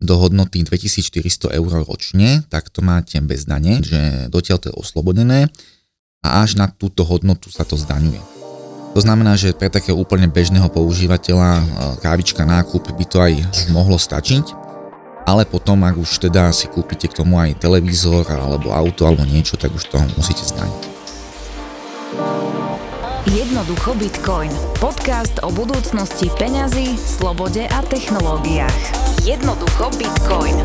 do hodnoty 2400 eur ročne, tak to máte bez dane, že dotiaľ to je oslobodené a až na túto hodnotu sa to zdaňuje. To znamená, že pre takého úplne bežného používateľa e, kávička nákup by to aj mohlo stačiť, ale potom, ak už teda si kúpite k tomu aj televízor alebo auto alebo niečo, tak už to musíte zdaniť. Jednoducho Bitcoin. Podcast o budúcnosti peňazí, slobode a technológiách. Jednoducho Bitcoin.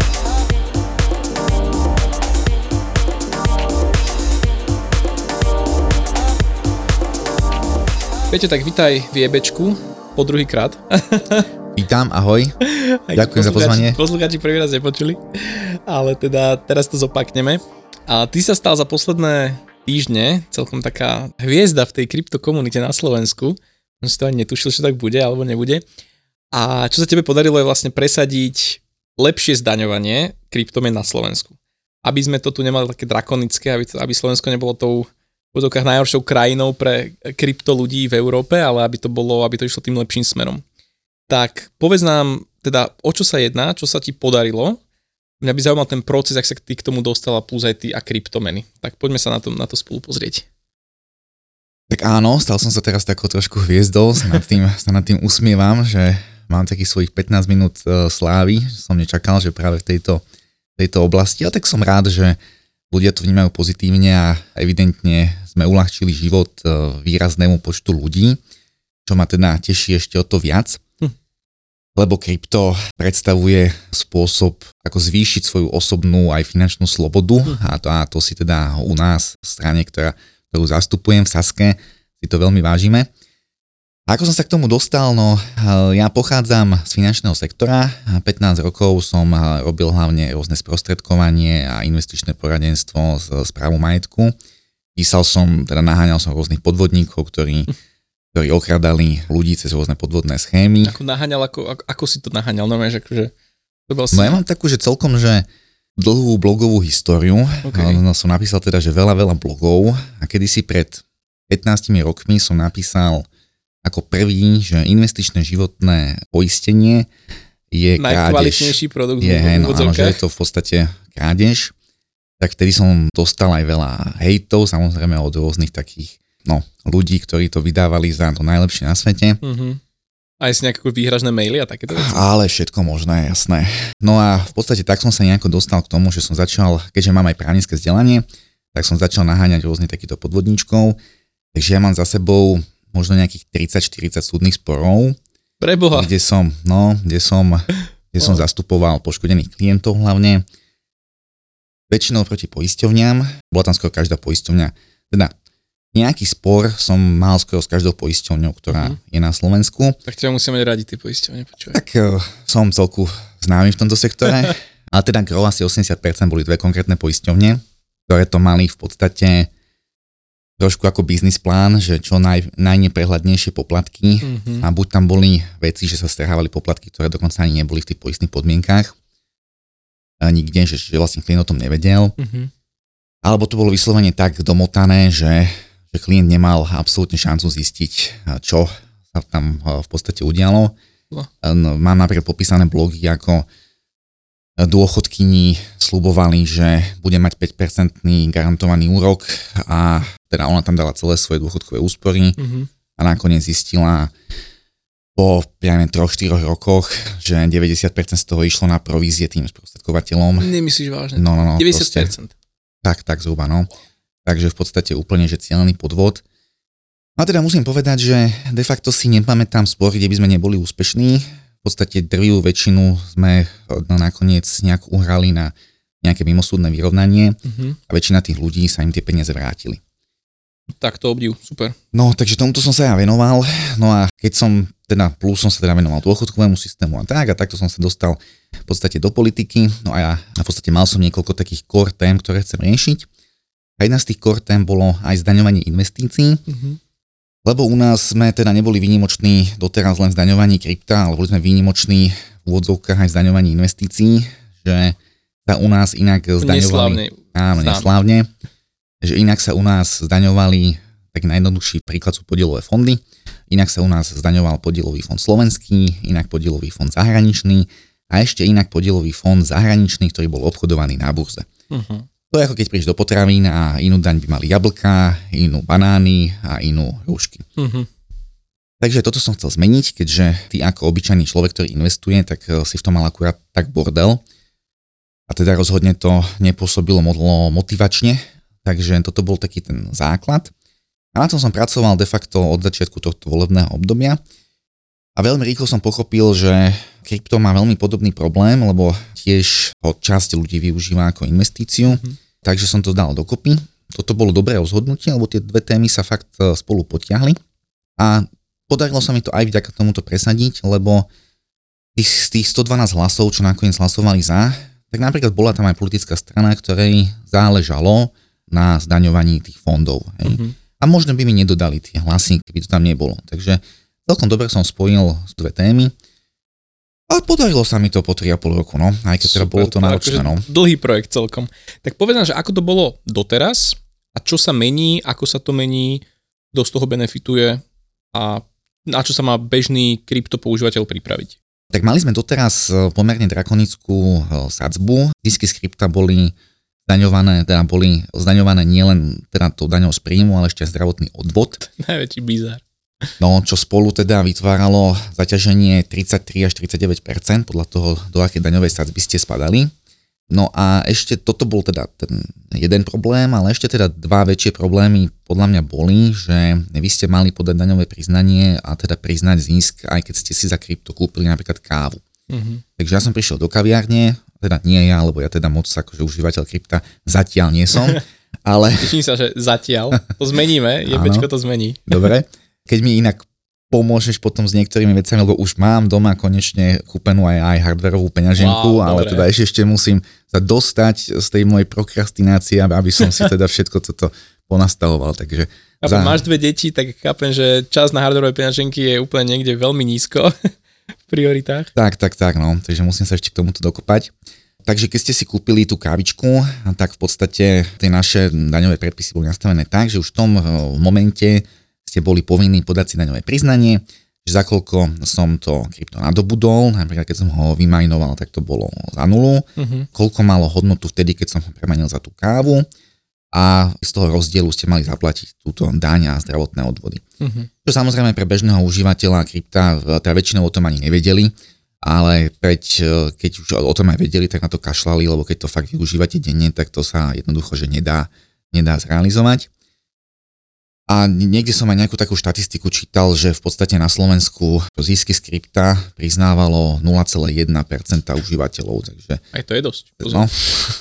Peťo, tak vitaj v jebečku po druhý krát. Vítam, ahoj. Ďakujem za pozvanie. Poslucháči prvý raz nepočuli, ale teda teraz to zopakneme. A ty sa stal za posledné týždne celkom taká hviezda v tej kryptokomunite na Slovensku. Som si to ani netušil, že tak bude alebo nebude. A čo sa tebe podarilo je vlastne presadiť lepšie zdaňovanie kryptomien na Slovensku. Aby sme to tu nemali také drakonické, aby, aby Slovensko nebolo tou v najhoršou krajinou pre krypto ľudí v Európe, ale aby to bolo, aby to išlo tým lepším smerom. Tak povedz nám teda, o čo sa jedná, čo sa ti podarilo Mňa by zaujímal ten proces, ak sa ty k tomu dostala, plus aj ty a kryptomeny. Tak poďme sa na to, na to spolu pozrieť. Tak áno, stal som sa teraz takou trošku hviezdou, sa nad tým, sa nad tým usmievam, že mám takých svojich 15 minút e, slávy, som nečakal, že práve v tejto, tejto oblasti, ale tak som rád, že ľudia to vnímajú pozitívne a evidentne sme uľahčili život e, výraznému počtu ľudí, čo ma teda teší ešte o to viac lebo krypto predstavuje spôsob, ako zvýšiť svoju osobnú aj finančnú slobodu a to, a to si teda u nás v strane, ktorá, ktorú zastupujem v Saske, si to veľmi vážime. A ako som sa k tomu dostal? No, ja pochádzam z finančného sektora, 15 rokov som robil hlavne rôzne sprostredkovanie a investičné poradenstvo z správu majetku. Písal som, teda naháňal som rôznych podvodníkov, ktorí ktorí okradali ľudí cez rôzne podvodné schémy. Ako naháňal, ako, ako, ako si to naháňal? No, že akože, to bol si... no ja mám takú, že celkom, že dlhú blogovú históriu. Okay. No, som napísal teda, že veľa, veľa blogov a kedysi pred 15 rokmi som napísal ako prvý, že investičné životné poistenie je Najkvalitnejší krádež. produkt je, no, áno, že je to v podstate krádež. Tak vtedy som dostal aj veľa hejtov, samozrejme od rôznych takých no, ľudí, ktorí to vydávali za to najlepšie na svete. Mm-hmm. Aj si nejaké výhražné maily a takéto veci? Ale všetko možné, jasné. No a v podstate tak som sa nejako dostal k tomu, že som začal, keďže mám aj právnické vzdelanie, tak som začal naháňať rôznych takýchto podvodníčkov. Takže ja mám za sebou možno nejakých 30-40 súdnych sporov. Preboha. Kde som, no, kde som, kde som zastupoval poškodených klientov hlavne. Väčšinou proti poisťovňam. Bola tam skoro každá poisťovňa. Teda nejaký spor som mal skoro s každou poisťovňou, ktorá uh-huh. je na Slovensku. Tak ťa musíme radi tie poisťovne, počúvaj. Tak uh, som celku známy v tomto sektore, ale teda gro asi 80% boli dve konkrétne poisťovne, ktoré to mali v podstate trošku ako biznis plán, že čo naj, najneprehľadnejšie poplatky uh-huh. a buď tam boli veci, že sa strhávali poplatky, ktoré dokonca ani neboli v tých poistných podmienkách, a nikde, že, že vlastne klient o tom nevedel. Uh-huh. Alebo to bolo vyslovene tak domotané, že že klient nemal absolútne šancu zistiť, čo sa tam v podstate udialo. No. no. Mám napríklad popísané blogy, ako dôchodkyni slubovali, že bude mať 5% garantovaný úrok a teda ona tam dala celé svoje dôchodkové úspory mm-hmm. a nakoniec zistila po priame 3-4 rokoch, že 90% z toho išlo na provízie tým sprostredkovateľom. Nemyslíš vážne? No, no, no. 90%? Proste, tak, tak zhruba, no takže v podstate úplne, že cieľený podvod. A teda musím povedať, že de facto si nepamätám spor, kde by sme neboli úspešní. V podstate drvivú väčšinu sme no, nakoniec nejak uhrali na nejaké mimosúdne vyrovnanie uh-huh. a väčšina tých ľudí sa im tie peniaze vrátili. Tak to obdiv, super. No, takže tomuto som sa ja venoval. No a keď som, teda plus som sa teda venoval dôchodkovému systému a tak, a takto som sa dostal v podstate do politiky. No a ja a v podstate mal som niekoľko takých core tém, ktoré chcem riešiť. A jedna z tých core tém bolo aj zdaňovanie investícií, mm-hmm. lebo u nás sme teda neboli výnimoční doteraz len v zdaňovaní krypta, ale boli sme výnimoční v úvodzovkách aj v zdaňovaní investícií, že sa u nás inak zdaňovali... Neslávne. Áno, neslávne. Že inak sa u nás zdaňovali, tak najjednoduchší príklad sú podielové fondy, inak sa u nás zdaňoval podielový fond slovenský, inak podielový fond zahraničný a a ešte inak podielový fond zahraničný, ktorý bol obchodovaný na burze. Uh-huh. To je ako keď prídeš do potravín a inú daň by mali jablka, inú banány a inú hrušky. Uh-huh. Takže toto som chcel zmeniť, keďže ty ako obyčajný človek, ktorý investuje, tak eh, si v tom mal akurát tak bordel. A teda rozhodne to nepôsobilo motivačne, takže toto bol taký ten základ. A na tom som pracoval de facto od začiatku tohto volebného obdobia. A veľmi rýchlo som pochopil, že krypto má veľmi podobný problém, lebo tiež ho časť ľudí využíva ako investíciu, mm. Takže som to dal dokopy. Toto bolo dobré rozhodnutie, lebo tie dve témy sa fakt eh, spolu potiahli. A podarilo sa mi to aj vďaka tomuto presadiť, lebo tých, z tých 112 hlasov, čo nakoniec hlasovali za, tak napríklad bola tam aj politická strana, ktorej záležalo na zdaňovaní tých fondov. Hej. Mm-hmm. A možno by mi nedodali tie hlasy, keby to tam nebolo. Takže celkom dobre som spojil dve témy. A podarilo sa mi to po 3,5 roku, no. Aj keď teda bolo to náročné, no. Dlhý projekt celkom. Tak povedz že ako to bolo doteraz a čo sa mení, ako sa to mení, kto z toho benefituje a na čo sa má bežný kryptopoužívateľ pripraviť? Tak mali sme doteraz e, pomerne drakonickú e, sadzbu. Zisky z krypta boli zdaňované, teda boli zdaňované nielen teda to daňou z príjmu, ale ešte zdravotný odvod. Najväčší bizar. No, čo spolu teda vytváralo zaťaženie 33 až 39% podľa toho, do akej daňovej sadzby ste spadali. No a ešte toto bol teda ten jeden problém, ale ešte teda dva väčšie problémy podľa mňa boli, že vy ste mali podať daňové priznanie a teda priznať zisk, aj keď ste si za krypto kúpili napríklad kávu. Mm-hmm. Takže ja som prišiel do kaviárne, teda nie ja, lebo ja teda moc akože užívateľ krypta zatiaľ nie som, ale... Teším sa, že zatiaľ. To zmeníme, jebečko to zmení. Dobre. Keď mi inak pomôžeš potom s niektorými vecami, lebo už mám doma konečne kúpenú aj, aj hardverovú peňaženku, wow, ale dobre. teda ešte, ešte musím sa dostať z tej mojej prokrastinácie, aby som si teda všetko toto ponastavoval. Takže a za... máš dve deti, tak chápem, že čas na hardwareové peňaženky je úplne niekde veľmi nízko v prioritách. Tak, tak, tak, no, takže musím sa ešte k tomuto dokopať. Takže keď ste si kúpili tú kávičku, tak v podstate tie naše daňové predpisy boli nastavené tak, že už v tom eh, momente ste boli povinní podať si daňové priznanie, že za koľko som to krypto nadobudol, napríklad keď som ho vymajnoval, tak to bolo za nulu, uh-huh. koľko malo hodnotu vtedy, keď som ho premenil za tú kávu a z toho rozdielu ste mali zaplatiť túto daň a zdravotné odvody. Uh-huh. Čo samozrejme pre bežného užívateľa krypta, teda väčšinou o tom ani nevedeli, ale keď, keď už o tom aj vedeli, tak na to kašlali, lebo keď to fakt využívate denne, tak to sa jednoducho, že nedá, nedá zrealizovať. A niekde som aj nejakú takú štatistiku čítal, že v podstate na Slovensku zisky z krypta priznávalo 0,1% užívateľov. Takže... Aj to je dosť. No.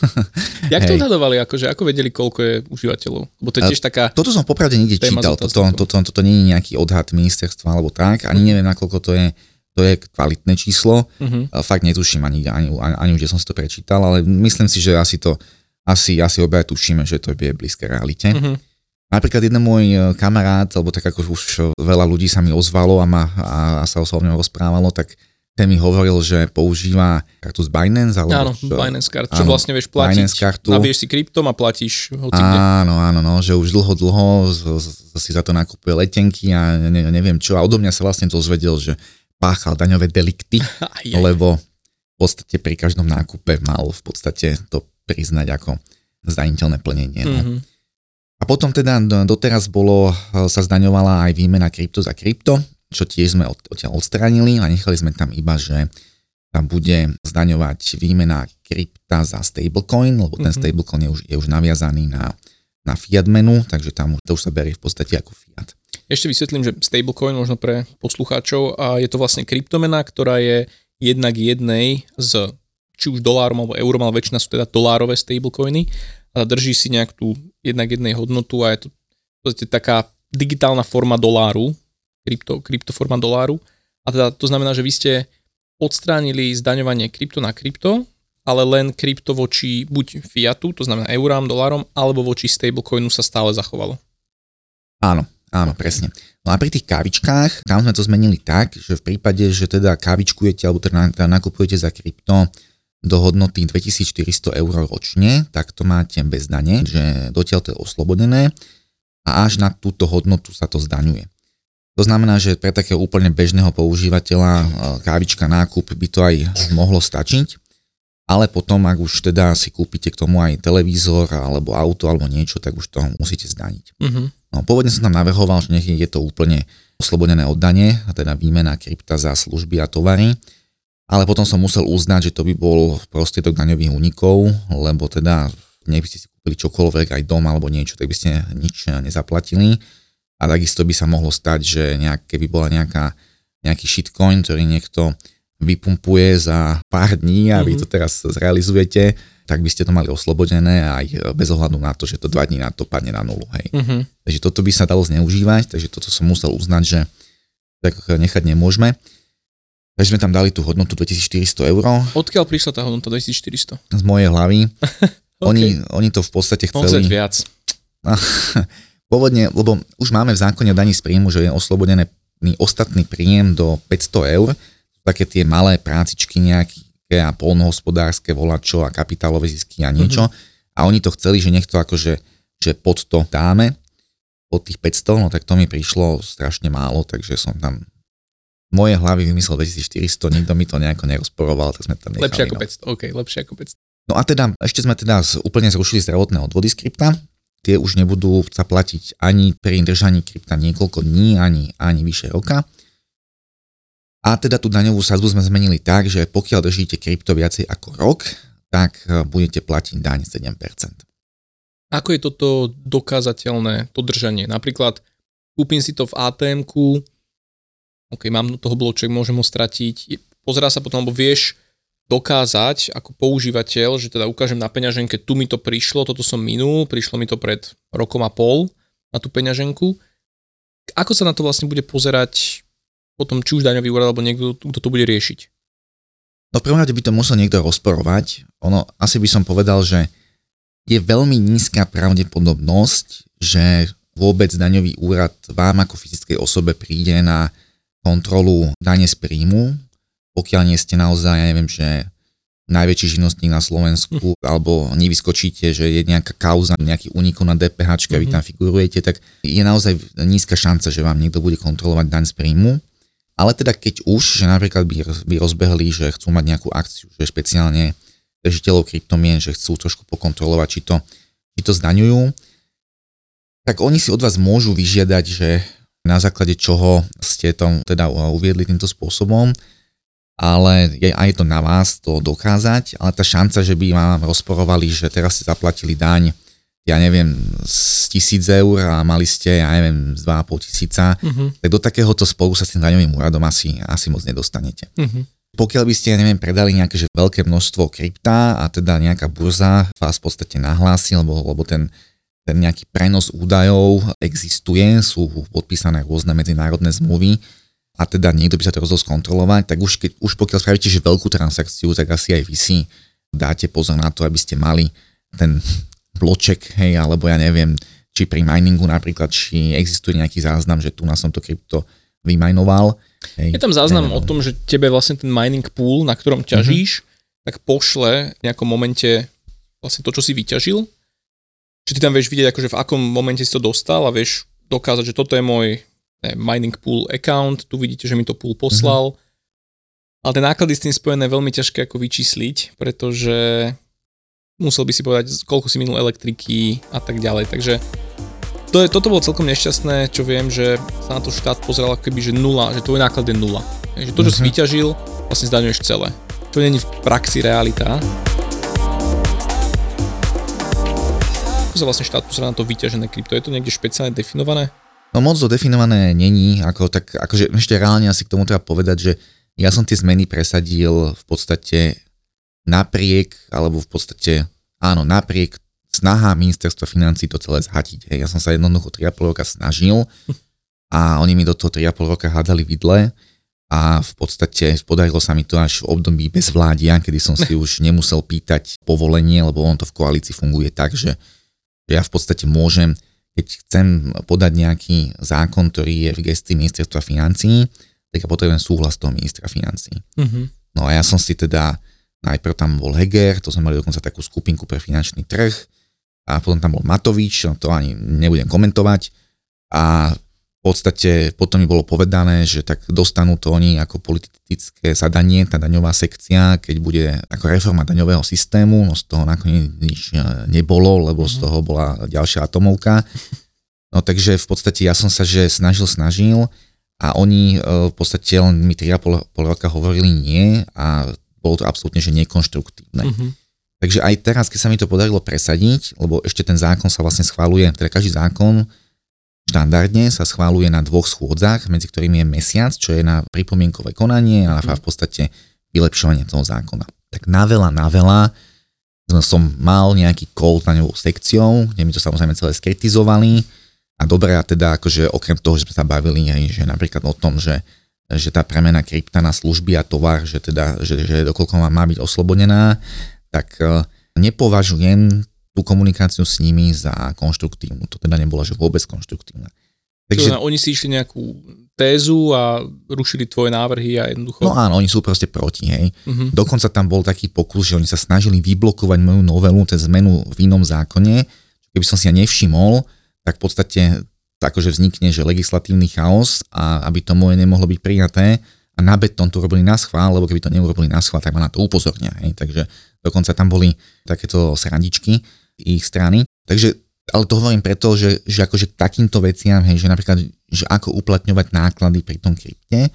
Jak to odhadovali? Akože, ako vedeli, koľko je užívateľov? Lebo to je tiež taká... Toto som popravde nikde čítal. Toto, toto, toto, toto nie je nejaký odhad ministerstva alebo tak. Ani neviem, nakoľko to je to je kvalitné číslo. Uh-huh. Fakt netuším ani, ani, ani, ani už, kde som si to prečítal, ale myslím si, že asi to, asi, asi obaja tušíme, že to je blízke realite. Uh-huh. Napríklad jeden môj e, kamarát, alebo tak ako už veľa ľudí sa mi ozvalo a, ma, a, a sa o mňom rozprávalo, tak ten mi hovoril, že používa kartu z Binance. Alebo áno, čo, Binance kartu, čo áno, vlastne vieš platiť. Binance kartu. Nabiješ si kryptom a platíš hoci. Áno, áno, no, že už dlho, dlho z, z, si za to nakupuje letenky a ne, neviem čo. A odo mňa sa vlastne to zvedel, že páchal daňové delikty, lebo v podstate pri každom nákupe mal v podstate to priznať ako zdaniteľné plnenie. No. Mm-hmm. A potom teda doteraz bolo, e, sa zdaňovala aj výmena krypto za krypto, čo tiež sme odtiaľ odstranili a nechali sme tam iba, že tam bude zdaňovať výmena krypta za stablecoin, lebo ten mm-hmm. stablecoin je už, je už naviazaný na, na fiat menu, takže tam už, to už sa berie v podstate ako fiat. Ešte vysvetlím, že stablecoin možno pre poslucháčov a je to vlastne kryptomena, ktorá je jednak jednej z či už dolárom alebo eurom, ale väčšina sú teda dolárové stablecoiny drží si nejak tú jednak jednej hodnotu a je to podstate taká digitálna forma doláru, krypto, kryptoforma doláru. A teda to znamená, že vy ste odstránili zdaňovanie krypto na krypto, ale len krypto voči buď fiatu, to znamená eurám, dolárom, alebo voči stablecoinu sa stále zachovalo. Áno, áno, presne. No a pri tých kávičkách, tam sme to zmenili tak, že v prípade, že teda kávičkujete alebo teda nakupujete za krypto do hodnoty 2400 eur ročne, tak to máte bez dane, že dotiaľ to je oslobodené a až na túto hodnotu sa to zdaňuje. To znamená, že pre takého úplne bežného používateľa e, kávička nákup by to aj mohlo stačiť, ale potom, ak už teda si kúpite k tomu aj televízor alebo auto alebo niečo, tak už to musíte zdaniť. Uh-huh. No, pôvodne som tam navrhoval, že nech je to úplne oslobodené od dane, a teda výmena krypta za služby a tovary, ale potom som musel uznať, že to by bol prostriedok daňových únikov, lebo teda nech by ste si kúpili čokoľvek, aj dom alebo niečo, tak by ste nič nezaplatili. A takisto by sa mohlo stať, že nejak, keby bola nejaká, nejaký shitcoin, ktorý niekto vypumpuje za pár dní a vy mhm. to teraz zrealizujete, tak by ste to mali oslobodené aj bez ohľadu na to, že to dva dní na to padne na nulu. Hej. Uh-huh. Takže toto by sa dalo zneužívať, takže toto som musel uznať, že tak nechať nemôžeme. Takže sme tam dali tú hodnotu 2400 eur. Odkiaľ prišla tá hodnota 2400? Z mojej hlavy. okay. oni, oni to v podstate chceli... viac. Pôvodne, lebo už máme v zákone o daní z príjmu, že je oslobodený ostatný príjem do 500 eur, také tie malé prácičky nejaké a polnohospodárske, volačo a kapitálové zisky a niečo. Mm-hmm. A oni to chceli, že nech to akože že pod to dáme, pod tých 500, no tak to mi prišlo strašne málo, takže som tam moje hlavy vymyslel 2400, nikto mi to nejako nerozporoval, tak sme tam nechali. Lepšie ako 500, no. OK, lepšie ako 500. No a teda, ešte sme teda úplne zrušili zdravotné odvody z krypta, tie už nebudú sa platiť ani pri držaní krypta niekoľko dní, ani, ani vyše roka. A teda tú daňovú sadzbu sme zmenili tak, že pokiaľ držíte krypto viacej ako rok, tak e, budete platiť daň 7%. Ako je toto dokázateľné, to držanie? Napríklad kúpim si to v atm OK, mám toho bloček, môžem ho stratiť. Pozerá sa potom, lebo vieš dokázať ako používateľ, že teda ukážem na peňaženke, tu mi to prišlo, toto som minul, prišlo mi to pred rokom a pol na tú peňaženku. Ako sa na to vlastne bude pozerať potom či už daňový úrad, alebo niekto, kto to bude riešiť? No v prvom rade by to musel niekto rozporovať. Ono, asi by som povedal, že je veľmi nízka pravdepodobnosť, že vôbec daňový úrad vám ako fyzickej osobe príde na kontrolu dane z príjmu, pokiaľ nie ste naozaj, ja neviem, že najväčší živnostník na Slovensku, mm. alebo nevyskočíte, že je nejaká kauza, nejaký únik na DPH, mm-hmm. vy mhm. tam figurujete, tak je naozaj nízka šanca, že vám niekto bude kontrolovať daň z príjmu. Ale teda keď už, že napríklad by, by rozbehli, že chcú mať nejakú akciu, že špeciálne držiteľov kryptomien, že chcú trošku pokontrolovať, či to, či to zdaňujú, tak oni si od vás môžu vyžiadať, že na základe čoho ste to teda uviedli týmto spôsobom, ale je aj to na vás to dokázať, ale tá šanca, že by vám rozporovali, že teraz ste zaplatili daň, ja neviem, z tisíc eur a mali ste, ja neviem, z 2,5 tisíca, uh-huh. tak do takéhoto spolu sa s tým daňovým úradom asi, asi moc nedostanete. Uh-huh. Pokiaľ by ste, ja neviem, predali nejaké že veľké množstvo krypta a teda nejaká burza vás v podstate nahlási, lebo, lebo ten ten nejaký prenos údajov existuje, sú podpísané rôzne medzinárodné zmluvy a teda niekto by sa to rozhodol skontrolovať, tak už, keď, už pokiaľ spravíte že veľkú transakciu, tak asi aj vy si dáte pozor na to, aby ste mali ten bloček, hej, alebo ja neviem, či pri miningu napríklad, či existuje nejaký záznam, že tu na som to krypto vymajnoval. Hej, je tam záznam neviem. o tom, že tebe vlastne ten mining pool, na ktorom ťažíš, mm-hmm. tak pošle v nejakom momente vlastne to, čo si vyťažil že ty tam vieš vidieť, akože v akom momente si to dostal a vieš dokázať, že toto je môj ne, mining pool account, tu vidíte, že mi to pool poslal. Mm-hmm. Ale tie náklady s tým spojené veľmi ťažké ako vyčísliť, pretože musel by si povedať, koľko si minul elektriky a tak ďalej. Takže to je, toto bolo celkom nešťastné, čo viem, že sa na to štát pozeral ako keby, že nula, že tvoj náklad je nula. Že to, čo mm-hmm. si mhm. vyťažil, vlastne zdaňuješ celé. To není v praxi realita. Ako sa vlastne štát pozerá na to vyťažené krypto? Je to niekde špeciálne definované? No moc to definované není, ako, tak, akože ešte reálne asi k tomu treba povedať, že ja som tie zmeny presadil v podstate napriek, alebo v podstate, áno, napriek snaha ministerstva financí to celé zhatiť. Hej. Ja som sa jednoducho 3,5 roka snažil a oni mi do toho 3,5 roka hádali vidle a v podstate podarilo sa mi to až v období bez vládia, kedy som si už nemusel pýtať povolenie, lebo on to v koalícii funguje tak, že ja v podstate môžem, keď chcem podať nejaký zákon, ktorý je v gestii ministerstva financí, tak ja potrebujem súhlas toho ministra financí. Mm-hmm. No a ja som si teda, najprv tam bol Heger, to sme mali dokonca takú skupinku pre finančný trh, a potom tam bol Matovič, no to ani nebudem komentovať. A podstate potom mi bolo povedané, že tak dostanú to oni ako politické zadanie, tá daňová sekcia, keď bude ako reforma daňového systému, no z toho nakoniec nič e, nebolo, lebo z mhm. toho bola ďalšia atomovka. No takže v podstate ja som sa že snažil, snažil a oni e, v podstate len mi 3,5 pol roka hovorili nie a bolo to absolútne že nekonštruktívne. Uh-huh. Takže aj teraz, keď sa mi to podarilo presadiť, lebo ešte ten zákon sa vlastne schváluje, teda každý zákon štandardne sa schváluje na dvoch schôdzach, medzi ktorými je mesiac, čo je na pripomienkové konanie a v podstate vylepšovanie toho zákona. Tak na veľa, na veľa som mal nejaký call na ňovou sekciou, kde mi to samozrejme celé skritizovali a dobre, a teda akože okrem toho, že sme sa bavili, aj, že napríklad o tom, že, že tá premena krypta na služby a tovar, že teda, že, že dokoľko má, byť oslobodená, tak e, nepovažujem tú komunikáciu s nimi za konštruktívnu. To teda nebolo, že vôbec konštruktívna. Takže oni si išli nejakú tézu a rušili tvoje návrhy a jednoducho... No áno, oni sú proste proti, hej. Uh-huh. Dokonca tam bol taký pokus, že oni sa snažili vyblokovať moju novelu, ten zmenu v inom zákone. Keby som si ja nevšimol, tak v podstate akože vznikne, že legislatívny chaos a aby to moje nemohlo byť prijaté a na betón to robili na schvál, lebo keby to neurobili na schvál, tak ma na to upozornia. Hej. Takže dokonca tam boli takéto srandičky ich strany. Takže, ale to hovorím preto, že, že akože takýmto veciam, hej, že napríklad, že ako uplatňovať náklady pri tom krypte,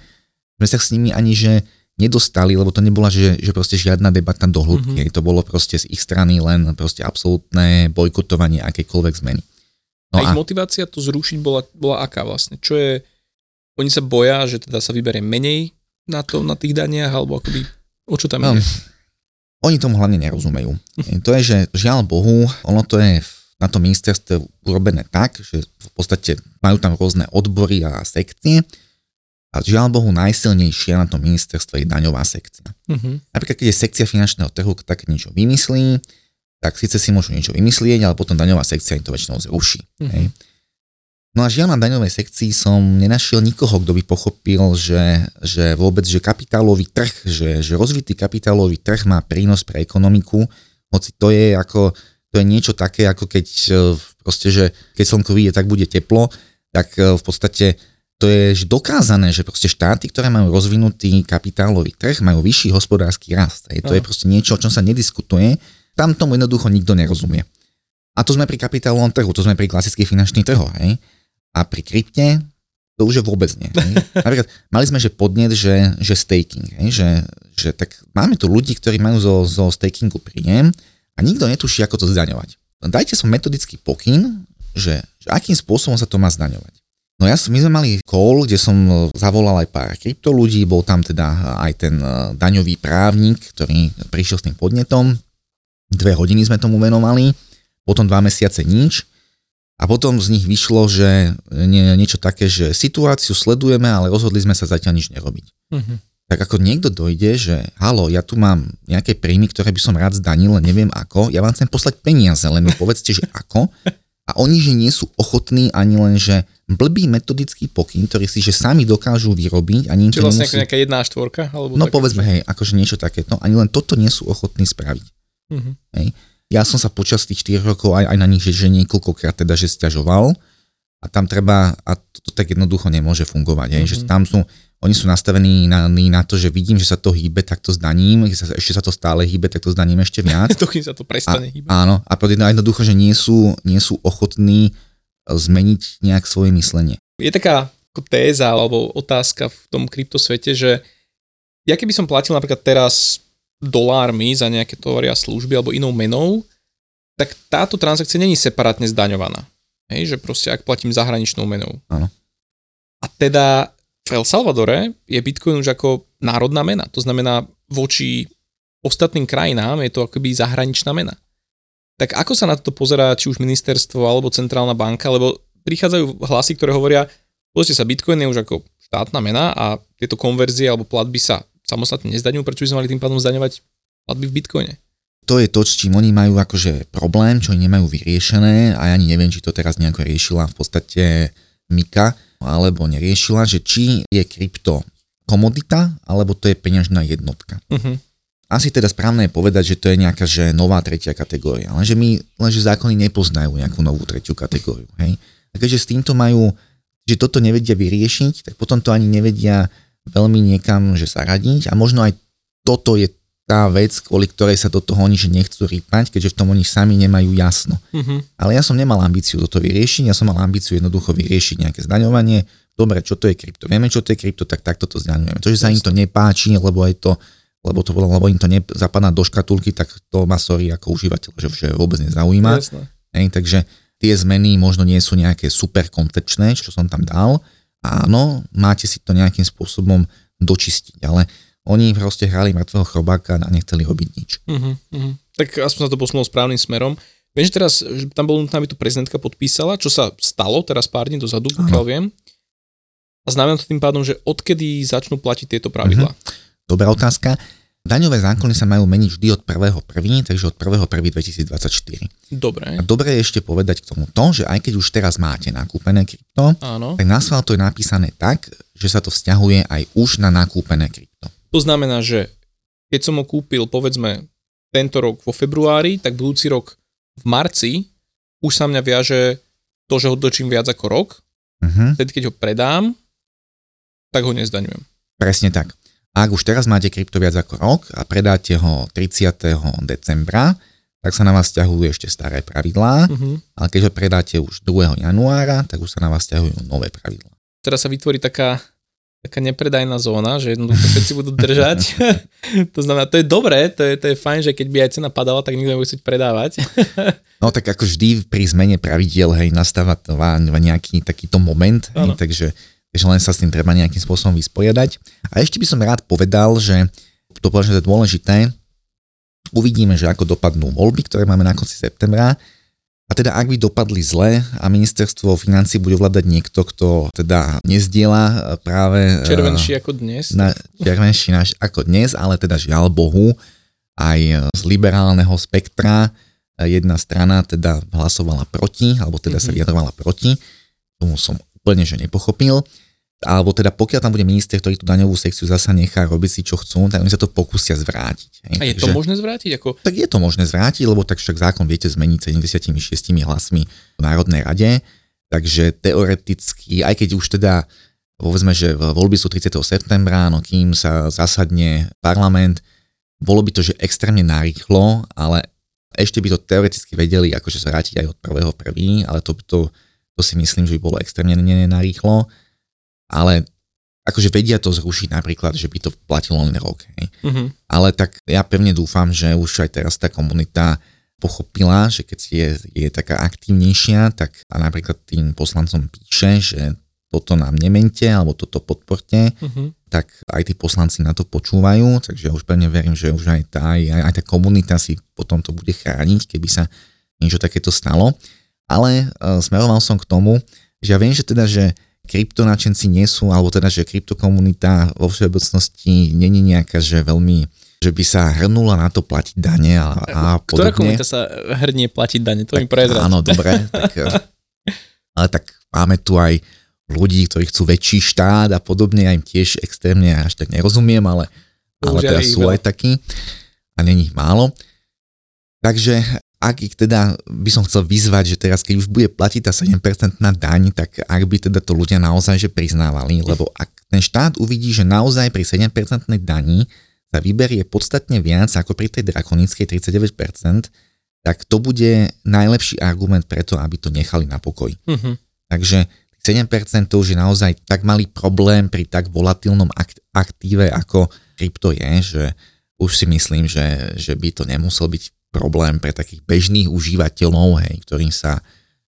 sme sa s nimi ani, že nedostali, lebo to nebola, že, že proste žiadna debata do hĺbky. Mm-hmm. To bolo proste z ich strany len proste absolútne bojkotovanie akejkoľvek zmeny. No a ich a... motivácia to zrušiť bola, bola aká vlastne? Čo je, oni sa boja, že teda sa vyberie menej na, to, na tých daniach, alebo akoby, o čo tam no, ide? Oni tomu hlavne nerozumejú. To je, že žiaľ Bohu, ono to je na tom ministerstve urobené tak, že v podstate majú tam rôzne odbory a sekcie a žiaľ Bohu najsilnejšia na tom ministerstve je daňová sekcia. Uh-huh. Napríklad, keď je sekcia finančného trhu, tak niečo vymyslí, tak síce si môžu niečo vymyslieť, ale potom daňová sekcia im to väčšinou zruší. Uh-huh. Hej. No a žiaľ na daňovej sekcii som nenašiel nikoho, kto by pochopil, že, že vôbec, že kapitálový trh, že, že rozvitý kapitálový trh má prínos pre ekonomiku, hoci to je ako, to je niečo také, ako keď e, proste, že keď slnko vyjde, tak bude teplo, tak e, v podstate to je dokázané, že proste štáty, ktoré majú rozvinutý kapitálový trh, majú vyšší hospodársky rast. Hej. To je proste niečo, o čom sa nediskutuje. Tam tomu jednoducho nikto nerozumie. A to sme pri kapitálovom trhu, to sme pri klasických finančných trhoch. Hej. A pri krypte to už je vôbec nie. Hej. Napríklad mali sme, že podnet, že, že staking, hej, že, že tak máme tu ľudí, ktorí majú zo, zo stakingu príjem a nikto netuší, ako to zdaňovať. Dajte som metodický pokyn, že, že akým spôsobom sa to má zdaňovať. No ja, my sme mali call, kde som zavolal aj pár krypto ľudí, bol tam teda aj ten e, daňový právnik, ktorý prišiel s tým podnetom. Dve hodiny sme tomu venovali, potom dva mesiace nič a potom z nich vyšlo, že nie, niečo také, že situáciu sledujeme, ale rozhodli sme sa zatiaľ nič nerobiť. Uh-huh. Tak ako niekto dojde, že halo, ja tu mám nejaké príjmy, ktoré by som rád zdanil, len neviem ako, ja vám chcem poslať peniaze, len mi povedzte, že ako. A oni, že nie sú ochotní ani len, že blbý metodický pokyn, ktorý si, že sami dokážu vyrobiť. Ani Čiže vlastne nemusí... nejaká jedna štvorka? Alebo no také, povedzme, hej, akože niečo takéto. Ani len toto nie sú ochotní spraviť. Uh-huh. Hej ja som sa počas tých 4 rokov aj, aj na nich, že, že niekoľkokrát teda, že stiažoval a tam treba, a to, to tak jednoducho nemôže fungovať, mm-hmm. že mhm. tam sú, oni sú nastavení na, na to, že vidím, že sa to hýbe, tak to zdaním, sa, ešte sa to stále hýbe, tak to zdaním ešte viac. to, sa to prestane a, hýbať. Áno, a jednoducho, že nie sú, nie sú ochotní zmeniť nejak svoje myslenie. Je taká ako téza alebo otázka v tom kryptosvete, že ja keby som platil napríklad teraz dolármi za nejaké tovary a služby alebo inou menou, tak táto transakcia není separátne zdaňovaná. Hej, že proste ak platím zahraničnou menou. Áno. A teda v El Salvadore je Bitcoin už ako národná mena. To znamená voči ostatným krajinám je to akoby zahraničná mena. Tak ako sa na to pozerá či už ministerstvo alebo centrálna banka, lebo prichádzajú hlasy, ktoré hovoria, pozrite sa, Bitcoin je už ako štátna mena a tieto konverzie alebo platby sa samostatne nezdaňujú, prečo by sme mali tým pádom zdaňovať platby v bitcoine? To je to, s čím oni majú akože problém, čo oni nemajú vyriešené a ja ani neviem, či to teraz nejako riešila v podstate Mika, alebo neriešila, že či je krypto komodita, alebo to je peňažná jednotka. Uh-huh. Asi teda správne je povedať, že to je nejaká že nová tretia kategória, lenže my, lenže zákony nepoznajú nejakú novú tretiu kategóriu. Hej? A keďže s týmto majú že toto nevedia vyriešiť, tak potom to ani nevedia veľmi niekam, že sa radiť a možno aj toto je tá vec, kvôli ktorej sa do toho oni že nechcú rýpať, keďže v tom oni sami nemajú jasno. Uh-huh. Ale ja som nemal ambíciu toto vyriešiť, ja som mal ambíciu jednoducho vyriešiť nejaké zdaňovanie. Dobre, čo to je krypto? Vieme, čo to je krypto, tak takto to zdaňujeme. To, že sa im to nepáči, lebo je to lebo, to, lebo im to nezapadá do škatulky, tak to ma sorry ako užívateľ, že, že vôbec nezaujíma. Hej, takže tie zmeny možno nie sú nejaké super koncepčné, čo som tam dal. Áno, máte si to nejakým spôsobom dočistiť, ale oni proste hrali mŕtvého chrobáka a nechceli robiť nič. Uh-huh, uh-huh. Tak aspoň sa to posunulo správnym smerom. Viem, že teraz že tam bolo nutné, aby to prezidentka podpísala, čo sa stalo teraz pár dní dozadu, pokiaľ viem. A znamená to tým pádom, že odkedy začnú platiť tieto pravidlá? Uh-huh. Dobrá otázka. Daňové zákony sa majú meniť vždy od 1.1., takže od 1.1.2024. Dobre. A dobre je ešte povedať k tomu to, že aj keď už teraz máte nakúpené krypto, Áno. tak na to je napísané tak, že sa to vzťahuje aj už na nakúpené krypto. To znamená, že keď som ho kúpil povedzme tento rok vo februári, tak budúci rok v marci už sa mňa viaže to, že ho dočím viac ako rok. Uh-huh. Vtedy, keď ho predám, tak ho nezdaňujem. Presne tak. Ak už teraz máte krypto viac ako rok a predáte ho 30. decembra, tak sa na vás ťahujú ešte staré pravidlá, uh-huh. ale keď ho predáte už 2. januára, tak už sa na vás ťahujú nové pravidlá. Teraz sa vytvorí taká, taká nepredajná zóna, že jednoducho všetci budú držať. to znamená, to je dobré, to je, to je fajn, že keď by aj cena padala, tak nikto nebude chcieť predávať. no tak ako vždy pri zmene pravidiel, hej, nastáva to nejaký takýto moment, hej, takže Takže len sa s tým treba nejakým spôsobom vysporiadať. A ešte by som rád povedal, že to považujem za dôležité, uvidíme, že ako dopadnú voľby, ktoré máme na konci septembra. A teda ak by dopadli zle a ministerstvo financí bude vládať niekto, kto teda nezdiela práve... Červenší ako dnes. Na, červenší naš, ako dnes, ale teda žiaľ Bohu, aj z liberálneho spektra jedna strana teda hlasovala proti, alebo teda mm-hmm. sa mhm. vyjadrovala proti. Tomu som úplne že nepochopil. Alebo teda pokiaľ tam bude minister, ktorý tú daňovú sekciu zasa nechá robiť si čo chcú, tak oni sa to pokúsia zvrátiť. Hej. A je Takže, to možné zvrátiť? Ako... Tak je to možné zvrátiť, lebo tak však zákon viete zmeniť 76 hlasmi v Národnej rade. Takže teoreticky, aj keď už teda povedzme, že voľby sú 30. septembra, no kým sa zasadne parlament, bolo by to, že extrémne narýchlo, ale ešte by to teoreticky vedeli akože zvrátiť aj od prvého prvý, ale to, to to si myslím, že by bolo extrémne narýchlo, ale akože vedia to zrušiť napríklad, že by to platilo len rok. Hej. Uh-huh. Ale tak ja pevne dúfam, že už aj teraz tá komunita pochopila, že keď je, je taká aktívnejšia, tak a napríklad tým poslancom píše, že toto nám nemente alebo toto podporte, uh-huh. tak aj tí poslanci na to počúvajú, takže ja už pevne verím, že už aj tá, aj, aj tá komunita si potom to bude chrániť, keby sa niečo takéto stalo ale uh, smeroval som k tomu, že ja viem, že teda, že kryptonáčenci nie sú, alebo teda, že kryptokomunita vo všeobecnosti není nejaká, že veľmi že by sa hrnula na to platiť dane a, a podobne. Ktorá komunita sa hrnie platiť dane? To tak, mi prezrať. Áno, dobre. tak, eh, ale tak máme tu aj ľudí, ktorí chcú väčší štát a podobne, ja im tiež extrémne až tak nerozumiem, ale, ale teda sú aj takí a není ich málo. Takže ak ich teda by som chcel vyzvať, že teraz keď už bude platiť tá 7% na daň, tak ak by teda to ľudia naozaj že priznávali, lebo ak ten štát uvidí, že naozaj pri 7% daní sa vyberie podstatne viac ako pri tej drakonickej 39%, tak to bude najlepší argument preto, aby to nechali na pokoj. Uh-huh. Takže 7% to už je naozaj tak malý problém pri tak volatilnom aktíve ako krypto je, že už si myslím, že, že by to nemusel byť problém pre takých bežných užívateľov, hej, ktorým sa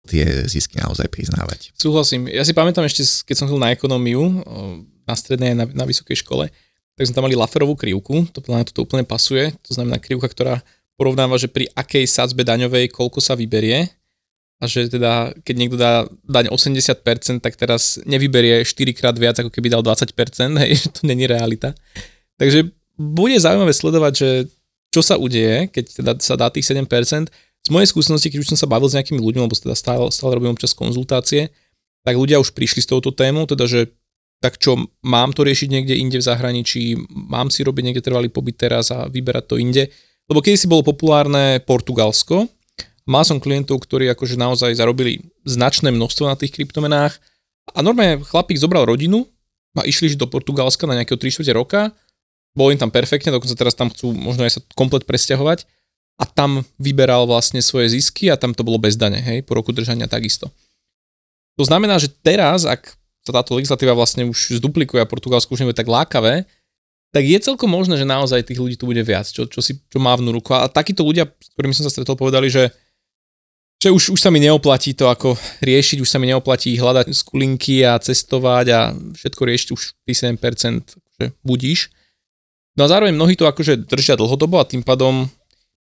tie zisky naozaj priznávať. Súhlasím. Ja si pamätám ešte, keď som chodil na ekonómiu na strednej na, na vysokej škole, tak sme tam mali Laferovú krivku, to na to úplne pasuje, to znamená krivka, ktorá porovnáva, že pri akej sadzbe daňovej koľko sa vyberie a že teda, keď niekto dá daň 80%, tak teraz nevyberie 4 krát viac, ako keby dal 20%, hej, to není realita. Takže bude zaujímavé sledovať, že čo sa udeje, keď teda sa dá tých 7%. Z mojej skúsenosti, keď už som sa bavil s nejakými ľuďmi, lebo teda stále, stále robím občas konzultácie, tak ľudia už prišli s touto témou, teda že tak čo, mám to riešiť niekde inde v zahraničí, mám si robiť niekde trvalý pobyt teraz a vyberať to inde. Lebo keď si bolo populárne Portugalsko, mal som klientov, ktorí akože naozaj zarobili značné množstvo na tých kryptomenách A normálne chlapík zobral rodinu a išli do Portugalska na nejakého 3 roka, bolo im tam perfektne, dokonca teraz tam chcú možno aj sa komplet presťahovať a tam vyberal vlastne svoje zisky a tam to bolo bez dane, hej, po roku držania takisto. To znamená, že teraz, ak sa táto legislatíva vlastne už zduplikuje a Portugalsko už nebude tak lákavé, tak je celkom možné, že naozaj tých ľudí tu bude viac, čo, čo si čo mávnu ruku. A takíto ľudia, s ktorými som sa stretol, povedali, že, že už, už sa mi neoplatí to ako riešiť, už sa mi neoplatí hľadať skulinky a cestovať a všetko riešiť už 7% že budíš. No a zároveň mnohí to akože držia dlhodobo a tým pádom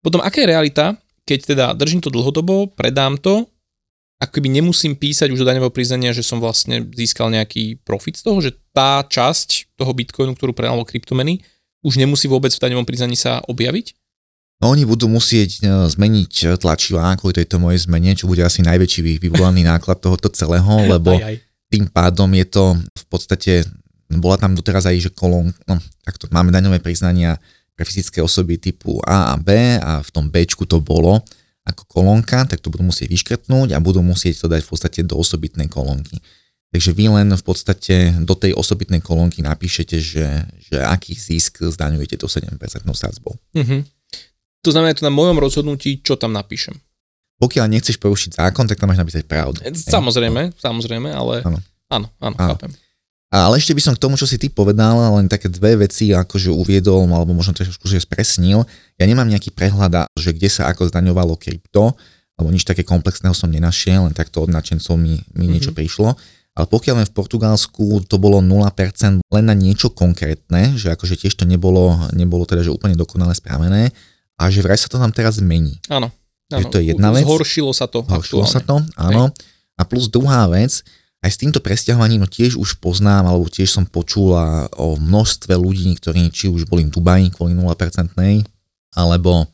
potom aká je realita, keď teda držím to dlhodobo, predám to ako keby nemusím písať už do daňového priznania, že som vlastne získal nejaký profit z toho, že tá časť toho bitcoinu, ktorú predal kryptomeny, už nemusí vôbec v daňovom priznaní sa objaviť? No oni budú musieť e, zmeniť tlačivá kvôli tejto mojej zmene, čo bude asi najväčší vyvolaný náklad tohoto celého, lebo aj, aj. tým pádom je to v podstate, bola tam doteraz aj, že kolón, no takto, máme daňové priznania pre fyzické osoby typu A a B a v tom B to bolo, ako kolónka, tak to budú musieť vyškrtnúť a budú musieť to dať v podstate do osobitnej kolónky. Takže vy len v podstate do tej osobitnej kolónky napíšete, že, že aký zisk zdaňujete do 7% sadzbou. Mm-hmm. To znamená, to na mojom rozhodnutí, čo tam napíšem. Pokiaľ nechceš porušiť zákon, tak tam máš napísať pravdu. Samozrejme, samozrejme, ale áno, áno, áno, áno. chápem. Ale ešte by som k tomu, čo si ty povedal, len také dve veci akože uviedol, alebo možno trošku že spresnil. Ja nemám nejaký prehľad, že kde sa ako zdaňovalo krypto, alebo nič také komplexného som nenašiel, len takto od nadšencov mi, mi mm-hmm. niečo prišlo. Ale pokiaľ len v Portugalsku to bolo 0% len na niečo konkrétne, že akože tiež to nebolo, nebolo teda že úplne dokonale spravené a že vraj sa to tam teraz zmení. Áno. Že to je jedna vec. Zhoršilo sa to. Zhoršilo sa to, áno. A plus druhá vec, aj s týmto presťahovaním no tiež už poznám, alebo tiež som počula o množstve ľudí, ktorí či už boli v Dubaji kvôli 0%, alebo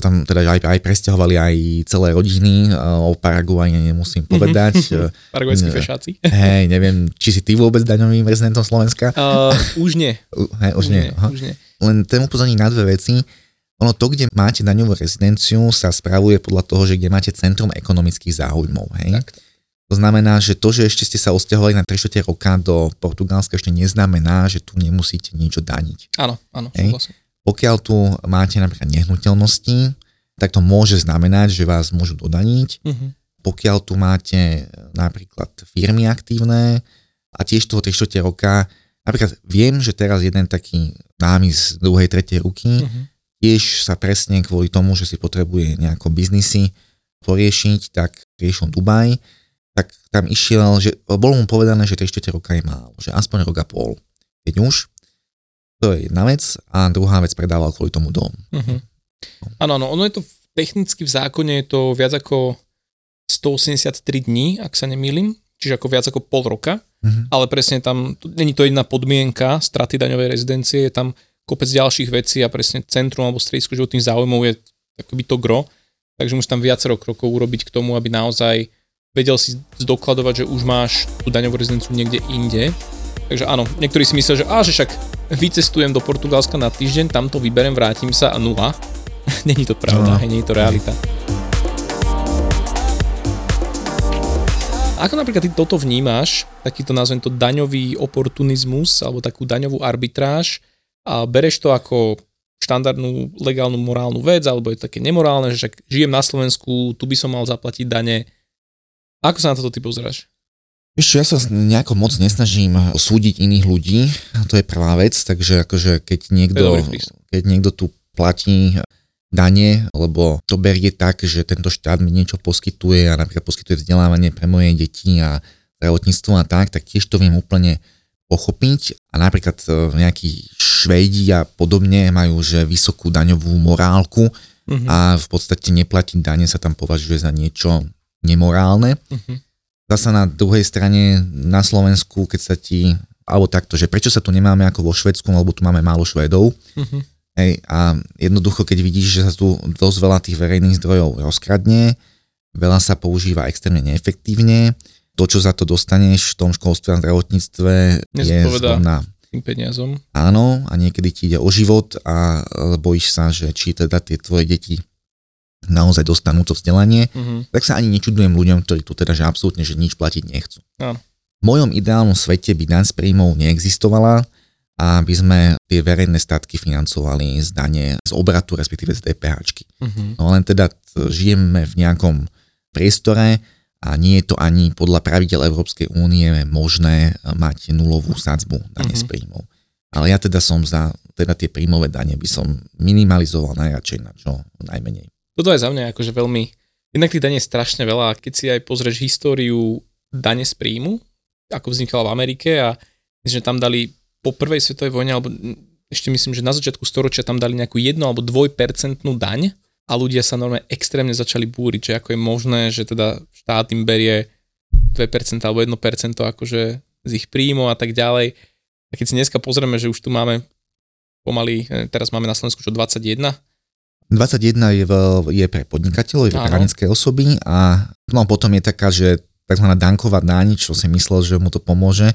tam teda aj, aj presťahovali aj celé rodiny, o Paraguaji nemusím mhm. povedať. Paraguajskí fešáci. Hej, neviem, či si ty vôbec daňovým rezidentom Slovenska? Uh, už nie. Hej, už, už nie. nie. Už nie. Len tému upozorniť na dve veci. Ono to, kde máte daňovú rezidenciu, sa spravuje podľa toho, že kde máte centrum ekonomických záujmov. Hej? Tak. To znamená, že to, že ešte ste sa osťahovali na 3 roka do Portugalska, ešte neznamená, že tu nemusíte niečo daniť. Áno, áno, súhlasím. Pokiaľ tu máte napríklad nehnuteľnosti, tak to môže znamenať, že vás môžu dodaniť. Uh-huh. Pokiaľ tu máte napríklad firmy aktívne a tiež toho 3 roka, napríklad viem, že teraz jeden taký námi z druhej, tretej ruky uh-huh. tiež sa presne kvôli tomu, že si potrebuje nejako biznisy poriešiť, tak riešil Dubaj tak tam išiel, že bolo mu povedané, že 3 roka je málo, že aspoň rok a pol. Keď už, to je jedna vec a druhá vec predával kvôli tomu dom. Uh-huh. Áno, áno, ono je to technicky v zákone je to viac ako 183 dní, ak sa nemýlim, čiže ako viac ako pol roka, uh-huh. ale presne tam, není to jedna podmienka straty daňovej rezidencie, je tam kopec ďalších vecí a presne centrum alebo stredisko životných záujmov je akoby to gro, takže musí tam viacero krokov urobiť k tomu, aby naozaj vedel si zdokladovať, že už máš tú daňovú rezidenciu niekde inde. Takže áno, niektorí si myslia, že á, že však vycestujem do Portugalska na týždeň, tam to vyberem, vrátim sa a nula. Není to pravda, no. není to realita. Ako napríklad ty toto vnímaš, takýto nazvem to daňový oportunizmus alebo takú daňovú arbitráž a bereš to ako štandardnú legálnu morálnu vec alebo je to také nemorálne, že však žijem na Slovensku, tu by som mal zaplatiť dane, ako sa na toto ty pozráš? Víš ja sa nejako moc nesnažím súdiť iných ľudí, to je prvá vec, takže akože keď niekto, keď niekto tu platí dane, lebo to berie tak, že tento štát mi niečo poskytuje a napríklad poskytuje vzdelávanie pre moje deti a zdravotníctvo a tak, tak tiež to viem úplne pochopiť a napríklad e, nejakí Švédi a podobne majú že vysokú daňovú morálku uh-huh. a v podstate neplatiť dane sa tam považuje za niečo nemorálne. Uh-huh. Zasa na druhej strane na Slovensku, keď sa ti, alebo takto, že prečo sa tu nemáme ako vo Švedsku, lebo tu máme málo Švedov. Uh-huh. Hej, a jednoducho, keď vidíš, že sa tu dosť veľa tých verejných zdrojov rozkradne, veľa sa používa extrémne neefektívne, to, čo za to dostaneš v tom školstve a zdravotníctve, je zrovna tým peniazom. Áno, a niekedy ti ide o život a bojíš sa, že či teda tie tvoje deti naozaj dostanú to vzdelanie, uh-huh. tak sa ani nečudujem ľuďom, ktorí tu teda, že absolútne, že nič platiť nechcú. Áno. V mojom ideálnom svete by daň z príjmov neexistovala a by sme tie verejné statky financovali z dane z obratu, respektíve z DPH. Uh-huh. No len teda žijeme v nejakom priestore a nie je to ani podľa pravidel Európskej únie možné mať nulovú sadzbu dane uh-huh. z príjmov. Ale ja teda som za teda tie príjmové dane by som minimalizoval najradšej na čo najmenej. Toto je za mňa akože veľmi... Inak tých daní je strašne veľa keď si aj pozrieš históriu dane z príjmu, ako vznikala v Amerike a že tam dali po prvej svetovej vojne, alebo ešte myslím, že na začiatku storočia tam dali nejakú jedno alebo dvojpercentnú daň a ľudia sa normálne extrémne začali búriť, že ako je možné, že teda štát im berie 2% alebo 1% akože z ich príjmov a tak ďalej. A keď si dneska pozrieme, že už tu máme pomaly, e, teraz máme na Slovensku čo 21, 21 je, v, je pre podnikateľov, je pre právnické osoby a no potom je taká, že tzv. danková daň, čo si myslel, že mu to pomôže,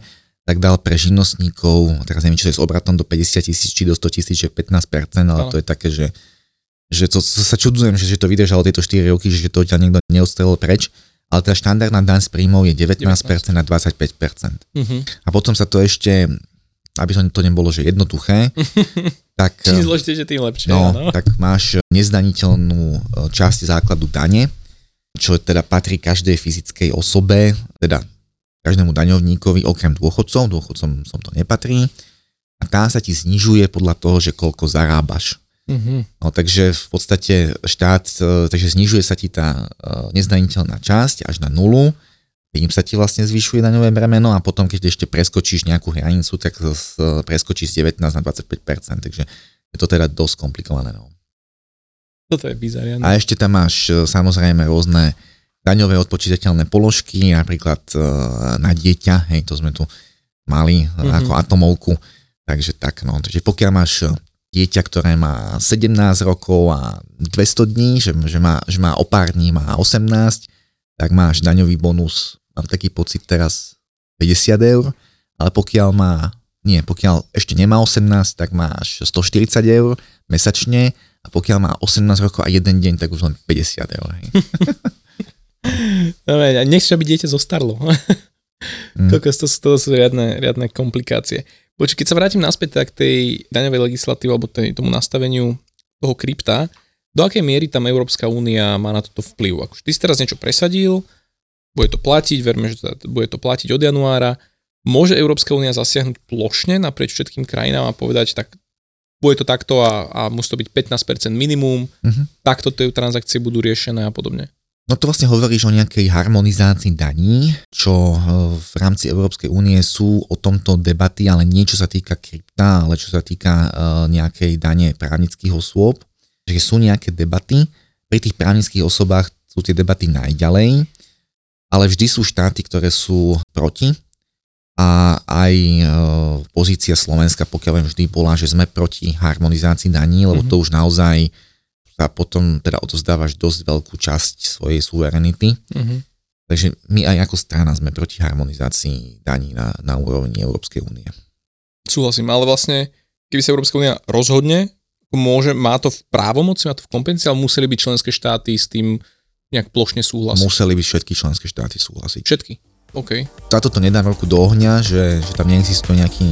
tak dal pre živnostníkov, teraz neviem, či to je s obratom do 50 tisíc, či do 100 tisíc, že 15%, ale no. to je také, že, že to, to sa čudzujem, že, že to vydržalo tieto 4 roky, že to ťa niekto neodstrelil preč, ale tá štandardná daň z príjmov je 19%, 19. na 25%. Uh-huh. A potom sa to ešte, aby to, to nebolo, že jednoduché, tak... Čím zložitejšie, tým lepšie. No, no, tak máš nezdaniteľnú e, časť základu dane, čo teda patrí každej fyzickej osobe, teda každému daňovníkovi, okrem dôchodcov, dôchodcom som to nepatrí, a tá sa ti znižuje podľa toho, že koľko zarábaš. Mm-hmm. No takže v podstate štát, e, takže znižuje sa ti tá e, nezdaniteľná časť až na nulu, tým sa ti vlastne zvyšuje daňové bremeno a potom, keď ešte preskočíš nejakú hranicu, tak preskočíš z 19 na 25%, takže je to teda dosť komplikované. No. Toto je bizarian. A ešte tam máš e, samozrejme rôzne daňové odpočítateľné položky, napríklad e, na dieťa, hej, to sme tu mali mm-hmm. ako atomovku, takže tak, no, takže pokiaľ máš dieťa, ktoré má 17 rokov a 200 dní, že, že, má, že má o pár dní, má 18, tak máš daňový bonus, mám taký pocit teraz 50 eur, ale pokiaľ má, nie, pokiaľ ešte nemá 18, tak máš 140 eur mesačne a pokiaľ má 18 rokov a jeden deň, tak už len 50 eur. Dobre, nechceš, aby dieťa zostarlo. mm. to, to, sú, to sú riadne, riadne komplikácie. Počkej, keď sa vrátim naspäť k tej daňovej legislatíve alebo tej, tomu nastaveniu toho krypta, do akej miery tam Európska únia má na toto vplyv? Ako, ty si teraz niečo presadil, bude to platiť, verme, že teda bude to platiť od januára. Môže Európska únia zasiahnuť plošne naprieč všetkým krajinám a povedať, tak bude to takto a, a musí to byť 15% minimum, uh-huh. takto tie transakcie budú riešené a podobne. No to vlastne hovoríš o nejakej harmonizácii daní, čo e, v rámci Európskej únie sú o tomto debaty, ale nie čo sa týka krypta, ale čo sa týka e, nejakej dane právnických osôb. Takže sú nejaké debaty. Pri tých právnických osobách sú tie debaty najďalej, ale vždy sú štáty, ktoré sú proti a aj e, pozícia Slovenska, pokiaľ vždy bola, že sme proti harmonizácii daní, lebo mm-hmm. to už naozaj a potom teda odozdávaš dosť veľkú časť svojej suverenity. Mm-hmm. Takže my aj ako strana sme proti harmonizácii daní na, na úrovni Európskej únie. Súhlasím, ale vlastne, keby sa Európska únia rozhodne, môže, má to v právomoci, má to v kompetencii, ale museli by členské štáty s tým nejak plošne súhlasiť. Museli by všetky členské štáty súhlasiť. Všetky? OK. Táto to nedá roku do ohňa, že, že tam neexistuje nejaký,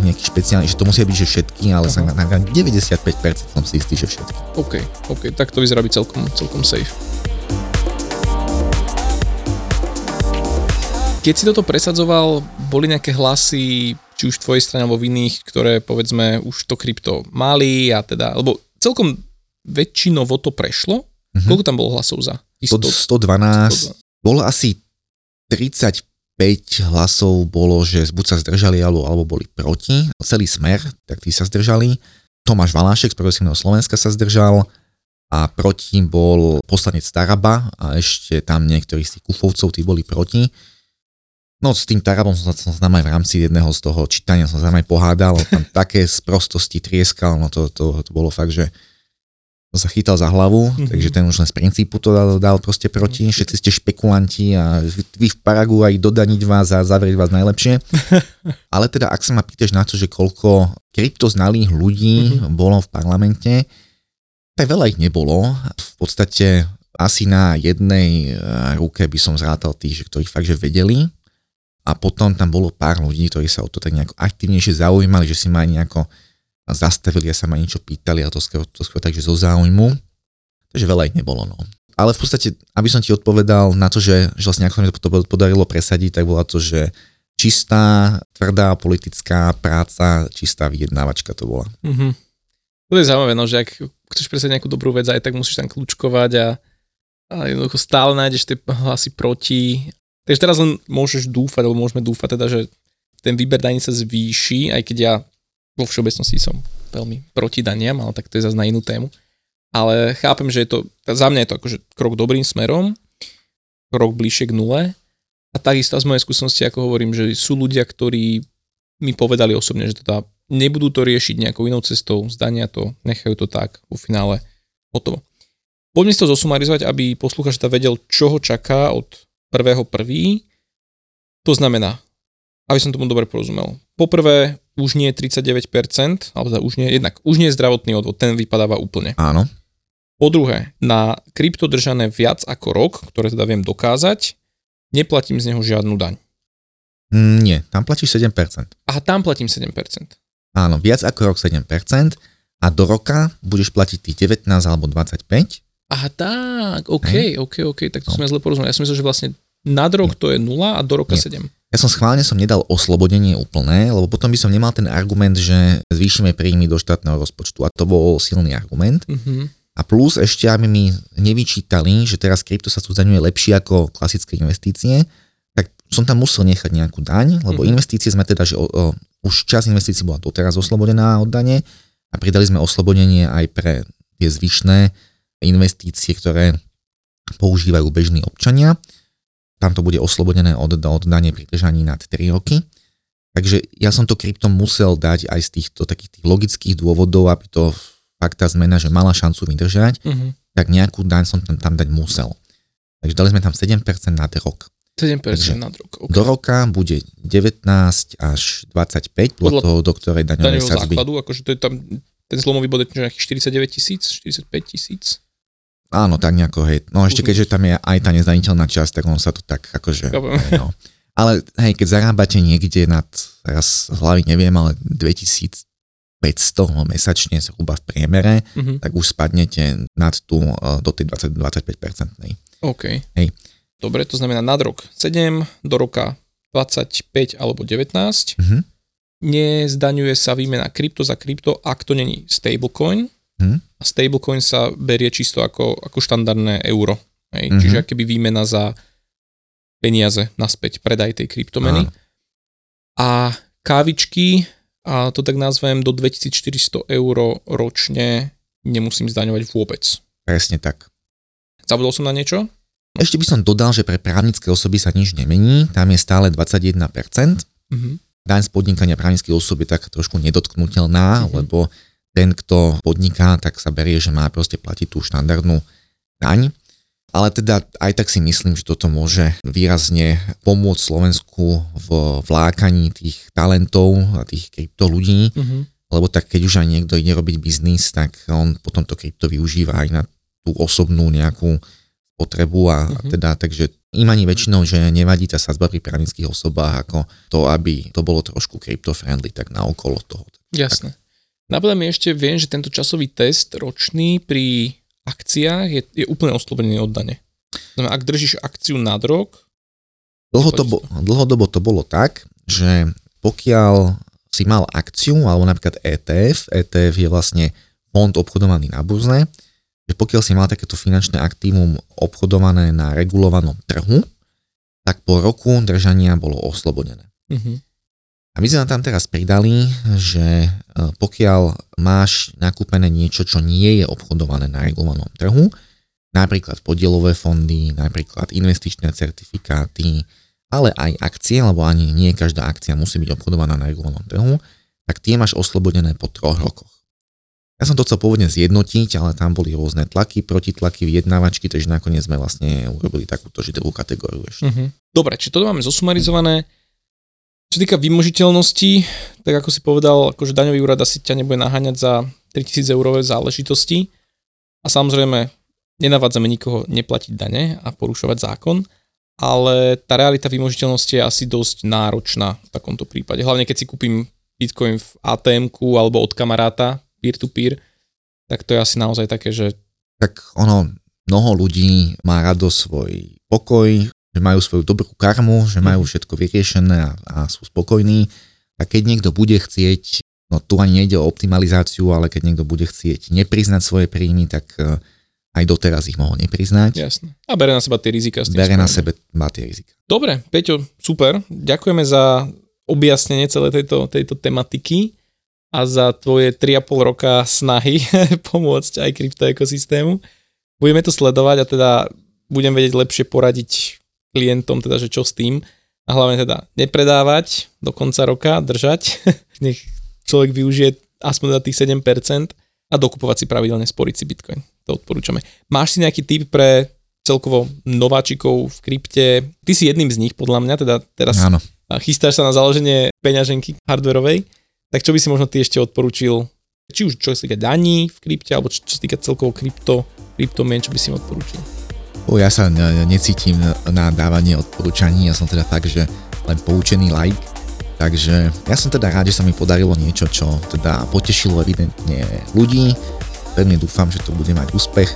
nejaký špeciálny, že to musia byť že všetky, ale sa na, na 95% som si istý, že všetky. OK, OK, tak to vyzerá byť celkom, celkom safe. Keď si toto presadzoval, boli nejaké hlasy, či už v tvojej strane alebo v iných, ktoré povedzme už to krypto mali a teda, lebo celkom väčšinovo to prešlo. Uh-huh. Koľko tam bolo hlasov za? 100, 112. 112. Bolo asi 35 hlasov bolo, že buď sa zdržali, alebo, alebo boli proti. Celý smer, tak tí sa zdržali. Tomáš Valášek z Progresívneho Slovenska sa zdržal a proti bol poslanec Taraba a ešte tam niektorí z tých kufovcov, tí boli proti. No s tým Tarabom som sa s aj v rámci jedného z toho čítania som sa aj pohádal, tam také sprostosti trieskal, no to, to, to bolo fakt, že sa chytal za hlavu, mm-hmm. takže ten už len z princípu to dal, dal proste proti. Všetci ste špekulanti a vy v Paraguaji dodaniť vás a zavrieť vás najlepšie. Ale teda, ak sa ma pýtaš na to, že koľko kryptoznalých ľudí mm-hmm. bolo v parlamente, tak veľa ich nebolo. V podstate asi na jednej eh, ruke by som zrátal tých, že ktorí fakt, že vedeli. a potom tam bolo pár ľudí, ktorí sa o to tak nejako aktívnejšie zaujímali, že si ma aj nejako zastavili a sa ma niečo pýtali a to skôr, to skôr takže zo záujmu. Takže veľa ich nebolo. No. Ale v podstate, aby som ti odpovedal na to, že, že vlastne ako sa mi to podarilo presadiť, tak bola to, že čistá, tvrdá politická práca, čistá vyjednávačka to bola. Mm-hmm. To je zaujímavé, no, že ak chceš presadiť nejakú dobrú vec, aj tak musíš tam kľúčkovať a, a jednoducho stále nájdeš tie hlasy proti. Takže teraz len môžeš dúfať, alebo môžeme dúfať teda, že ten výber daní sa zvýši, aj keď ja vo všeobecnosti som veľmi proti daniam, ale tak to je zase na inú tému. Ale chápem, že je to, za mňa je to akože krok dobrým smerom, krok bližšie k nule. A takisto z mojej skúsenosti, ako hovorím, že sú ľudia, ktorí mi povedali osobne, že teda nebudú to riešiť nejakou inou cestou, zdania to, nechajú to tak, vo finále hotovo. Poďme si to zosumarizovať, aby posluchač teda vedel, čo ho čaká od prvého prvý. To znamená, aby som tomu dobre porozumel. Poprvé, už nie je 39%, alebo teda už nie, jednak už nie je zdravotný odvod, ten vypadáva úplne. Áno. Po druhé, na krypto držané viac ako rok, ktoré teda viem dokázať, neplatím z neho žiadnu daň. Mm, nie, tam platíš 7%. Aha, tam platím 7%. Áno, viac ako rok 7% a do roka budeš platiť tých 19 alebo 25. Aha, tak, OK, Hej. OK, OK, tak to no. ja zle porozumel. Ja som myslel, že vlastne nad rok to je 0 a do roka Nie. 7. Ja som schválne som nedal oslobodenie úplné, lebo potom by som nemal ten argument, že zvýšime príjmy do štátneho rozpočtu a to bol silný argument. Mm-hmm. A plus ešte, aby mi nevyčítali, že teraz krypto sa tu zdaňuje lepšie ako klasické investície, tak som tam musel nechať nejakú daň, lebo mm-hmm. investície sme teda, že o, o, už čas investícií bola doteraz oslobodená od dane a pridali sme oslobodenie aj pre tie zvyšné investície, ktoré používajú bežní občania tam to bude oslobodené od, od dane pri držaní nad 3 roky. Takže ja som to kryptom musel dať aj z týchto takých tých logických dôvodov, aby to fakt tá zmena, že mala šancu vydržať, mm-hmm. tak nejakú daň som tam, tam dať musel. Takže dali sme tam 7% na rok. 7% Takže na rok. Okay. Do roka bude 19 až 25, podľa toho, do ktorej daňovej sadzby. základu, akože to je tam, ten zlomový bod je nejakých 49 tisíc, 45 tisíc. Áno, tak nejako, hej. No ešte keďže tam je aj tá nezdaniteľná časť, tak on sa to tak akože... No. Ale hej, keď zarábate niekde nad, teraz hlavy neviem, ale 2500 no, mesačne zhruba v priemere, mm-hmm. tak už spadnete nad tú, e, do tej 20-25%. OK. Hej. Dobre, to znamená nad rok 7, do roka 25 alebo 19. Mm-hmm. Nezdaňuje sa výmena krypto za krypto, ak to není stablecoin, Hmm. A stablecoin sa berie čisto ako, ako štandardné euro. Hej? Mm-hmm. Čiže akéby výmena za peniaze naspäť, predaj tej kryptomeny. A kávičky, a to tak nazvem, do 2400 eur ročne nemusím zdaňovať vôbec. Presne tak. Zabudol som na niečo? No. Ešte by som dodal, že pre právnické osoby sa nič nemení, tam je stále 21%. Mm-hmm. Daň z podnikania právnických osob je tak trošku nedotknutelná, mm-hmm. lebo ten, kto podniká, tak sa berie, že má proste platiť tú štandardnú daň. Ale teda aj tak si myslím, že toto môže výrazne pomôcť Slovensku v vlákaní tých talentov a tých krypto ľudí, mm-hmm. lebo tak keď už aj niekto ide robiť biznis, tak on potom to krypto využíva aj na tú osobnú nejakú potrebu a mm-hmm. teda, takže im ani väčšinou, že nevadí tá sadzba pri právnických osobách ako to, aby to bolo trošku crypto-friendly, tak na okolo toho. Jasné. Napadá mi ešte, viem, že tento časový test ročný pri akciách je, je úplne oslobodený od dane. Znamená, ak držíš akciu nad rok... Dlhodobo, dlhodobo to bolo tak, že pokiaľ si mal akciu, alebo napríklad ETF, ETF je vlastne fond obchodovaný na burze, že pokiaľ si mal takéto finančné aktívum obchodované na regulovanom trhu, tak po roku držania bolo oslobodené. Mm-hmm. A my sme tam teraz pridali, že e, pokiaľ máš nakúpené niečo, čo nie je obchodované na regulovanom trhu, napríklad podielové fondy, napríklad investičné certifikáty, ale aj akcie, lebo ani nie každá akcia musí byť obchodovaná na regulovanom trhu, tak tie máš oslobodené po troch rokoch. Ja som to chcel pôvodne zjednotiť, ale tam boli rôzne tlaky, protitlaky, vyjednávačky, takže nakoniec sme vlastne urobili takúto židovú kategóriu ešte. Mm-hmm. Dobre, či toto máme zosumarizované, čo týka vymožiteľnosti, tak ako si povedal, akože daňový úrad asi ťa nebude naháňať za 3000 eurové záležitosti a samozrejme nenavádzame nikoho neplatiť dane a porušovať zákon, ale tá realita vymožiteľnosti je asi dosť náročná v takomto prípade. Hlavne keď si kúpim Bitcoin v atm alebo od kamaráta peer-to-peer, tak to je asi naozaj také, že... Tak ono, mnoho ľudí má rado svoj pokoj, že majú svoju dobrú karmu, že majú mhm. všetko vyriešené a, a sú spokojní. A keď niekto bude chcieť, no tu ani nejde o optimalizáciu, ale keď niekto bude chcieť nepriznať svoje príjmy, tak e, aj doteraz ich mohol nepriznať. Jasne. A bere na seba tie rizika. Bere na sebe má tie rizika. Dobre, Peťo, super. Ďakujeme za objasnenie celej tejto, tejto tematiky a za tvoje 3,5 roka snahy pomôcť aj kryptoekosystému. Budeme to sledovať a teda budem vedieť lepšie poradiť klientom, teda, že čo s tým a hlavne teda nepredávať do konca roka, držať, nech človek využije aspoň teda tých 7% a dokupovať si pravidelne, sporiť si Bitcoin. To odporúčame. Máš si nejaký tip pre celkovo nováčikov v krypte? Ty si jedným z nich, podľa mňa, teda teraz Áno. chystáš sa na založenie peňaženky hardwareovej, tak čo by si možno ty ešte odporúčil či už čo sa týka daní v krypte, alebo čo, čo sa týka celkovo krypto, kryptomien, čo by si im odporúčil? Ja sa ne, necítim na dávanie odporúčaní, ja som teda fakt, že len poučený like, takže ja som teda rád, že sa mi podarilo niečo, čo teda potešilo evidentne ľudí, pevne dúfam, že to bude mať úspech.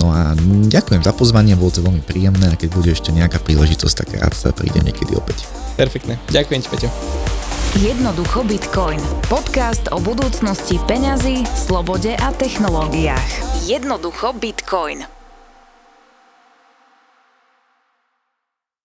No a ďakujem za pozvanie, bolo to veľmi príjemné a keď bude ešte nejaká príležitosť, tak rád sa prídem niekedy opäť. Perfektne, ďakujem ti Peťo. Jednoducho Bitcoin. Podcast o budúcnosti peňazí, slobode a technológiách. Jednoducho Bitcoin.